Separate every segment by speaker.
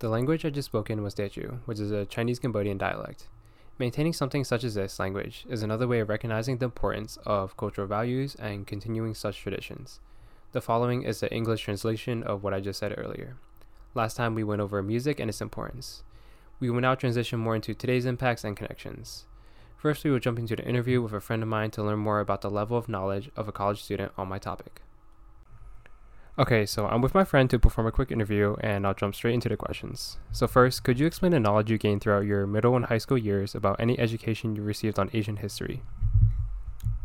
Speaker 1: The language I just spoken was Teochew, which is a Chinese Cambodian dialect. Maintaining something such as this language is another way of recognizing the importance of cultural values and continuing such traditions. The following is the English translation of what I just said earlier. Last time we went over music and its importance. We will now transition more into today's impacts and connections. First, we will jump into the interview with a friend of mine to learn more about the level of knowledge of a college student on my topic. Okay, so I'm with my friend to perform a quick interview, and I'll jump straight into the questions. So, first, could you explain the knowledge you gained throughout your middle and high school years about any education you received on Asian history?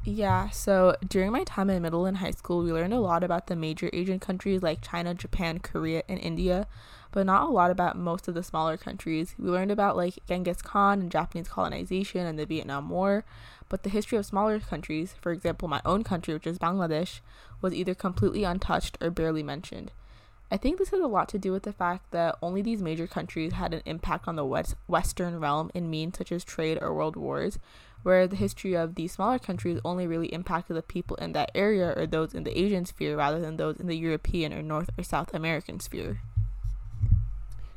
Speaker 2: Yeah, so during my time in middle and high school, we learned a lot about the major Asian countries like China, Japan, Korea, and India, but not a lot about most of the smaller countries. We learned about like Genghis Khan and Japanese colonization and the Vietnam War, but the history of smaller countries, for example, my own country, which is Bangladesh, was either completely untouched or barely mentioned. I think this has a lot to do with the fact that only these major countries had an impact on the West- Western realm in means such as trade or world wars, where the history of these smaller countries only really impacted the people in that area or those in the Asian sphere rather than those in the European or North or South American sphere.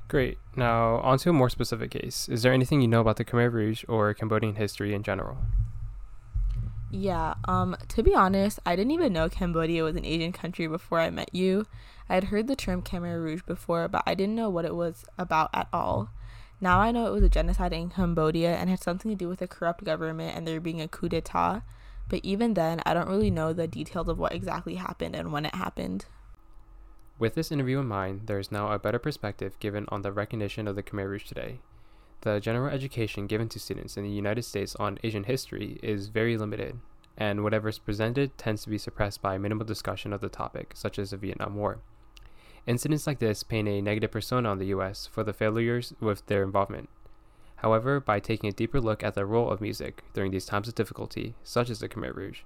Speaker 1: Great. Now, on to a more specific case. Is there anything you know about the Khmer Rouge or Cambodian history in general?
Speaker 2: Yeah, um, to be honest, I didn't even know Cambodia was an Asian country before I met you. I had heard the term Khmer Rouge before, but I didn't know what it was about at all. Now I know it was a genocide in Cambodia and had something to do with a corrupt government and there being a coup d'etat, but even then, I don't really know the details of what exactly happened and when it happened.
Speaker 1: With this interview in mind, there is now a better perspective given on the recognition of the Khmer Rouge today. The general education given to students in the United States on Asian history is very limited, and whatever is presented tends to be suppressed by minimal discussion of the topic, such as the Vietnam War. Incidents like this paint a negative persona on the US for the failures with their involvement. However, by taking a deeper look at the role of music during these times of difficulty, such as the Khmer Rouge,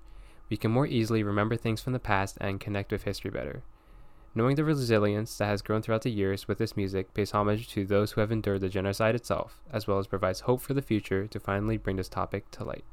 Speaker 1: we can more easily remember things from the past and connect with history better. Knowing the resilience that has grown throughout the years with this music pays homage to those who have endured the genocide itself, as well as provides hope for the future to finally bring this topic to light.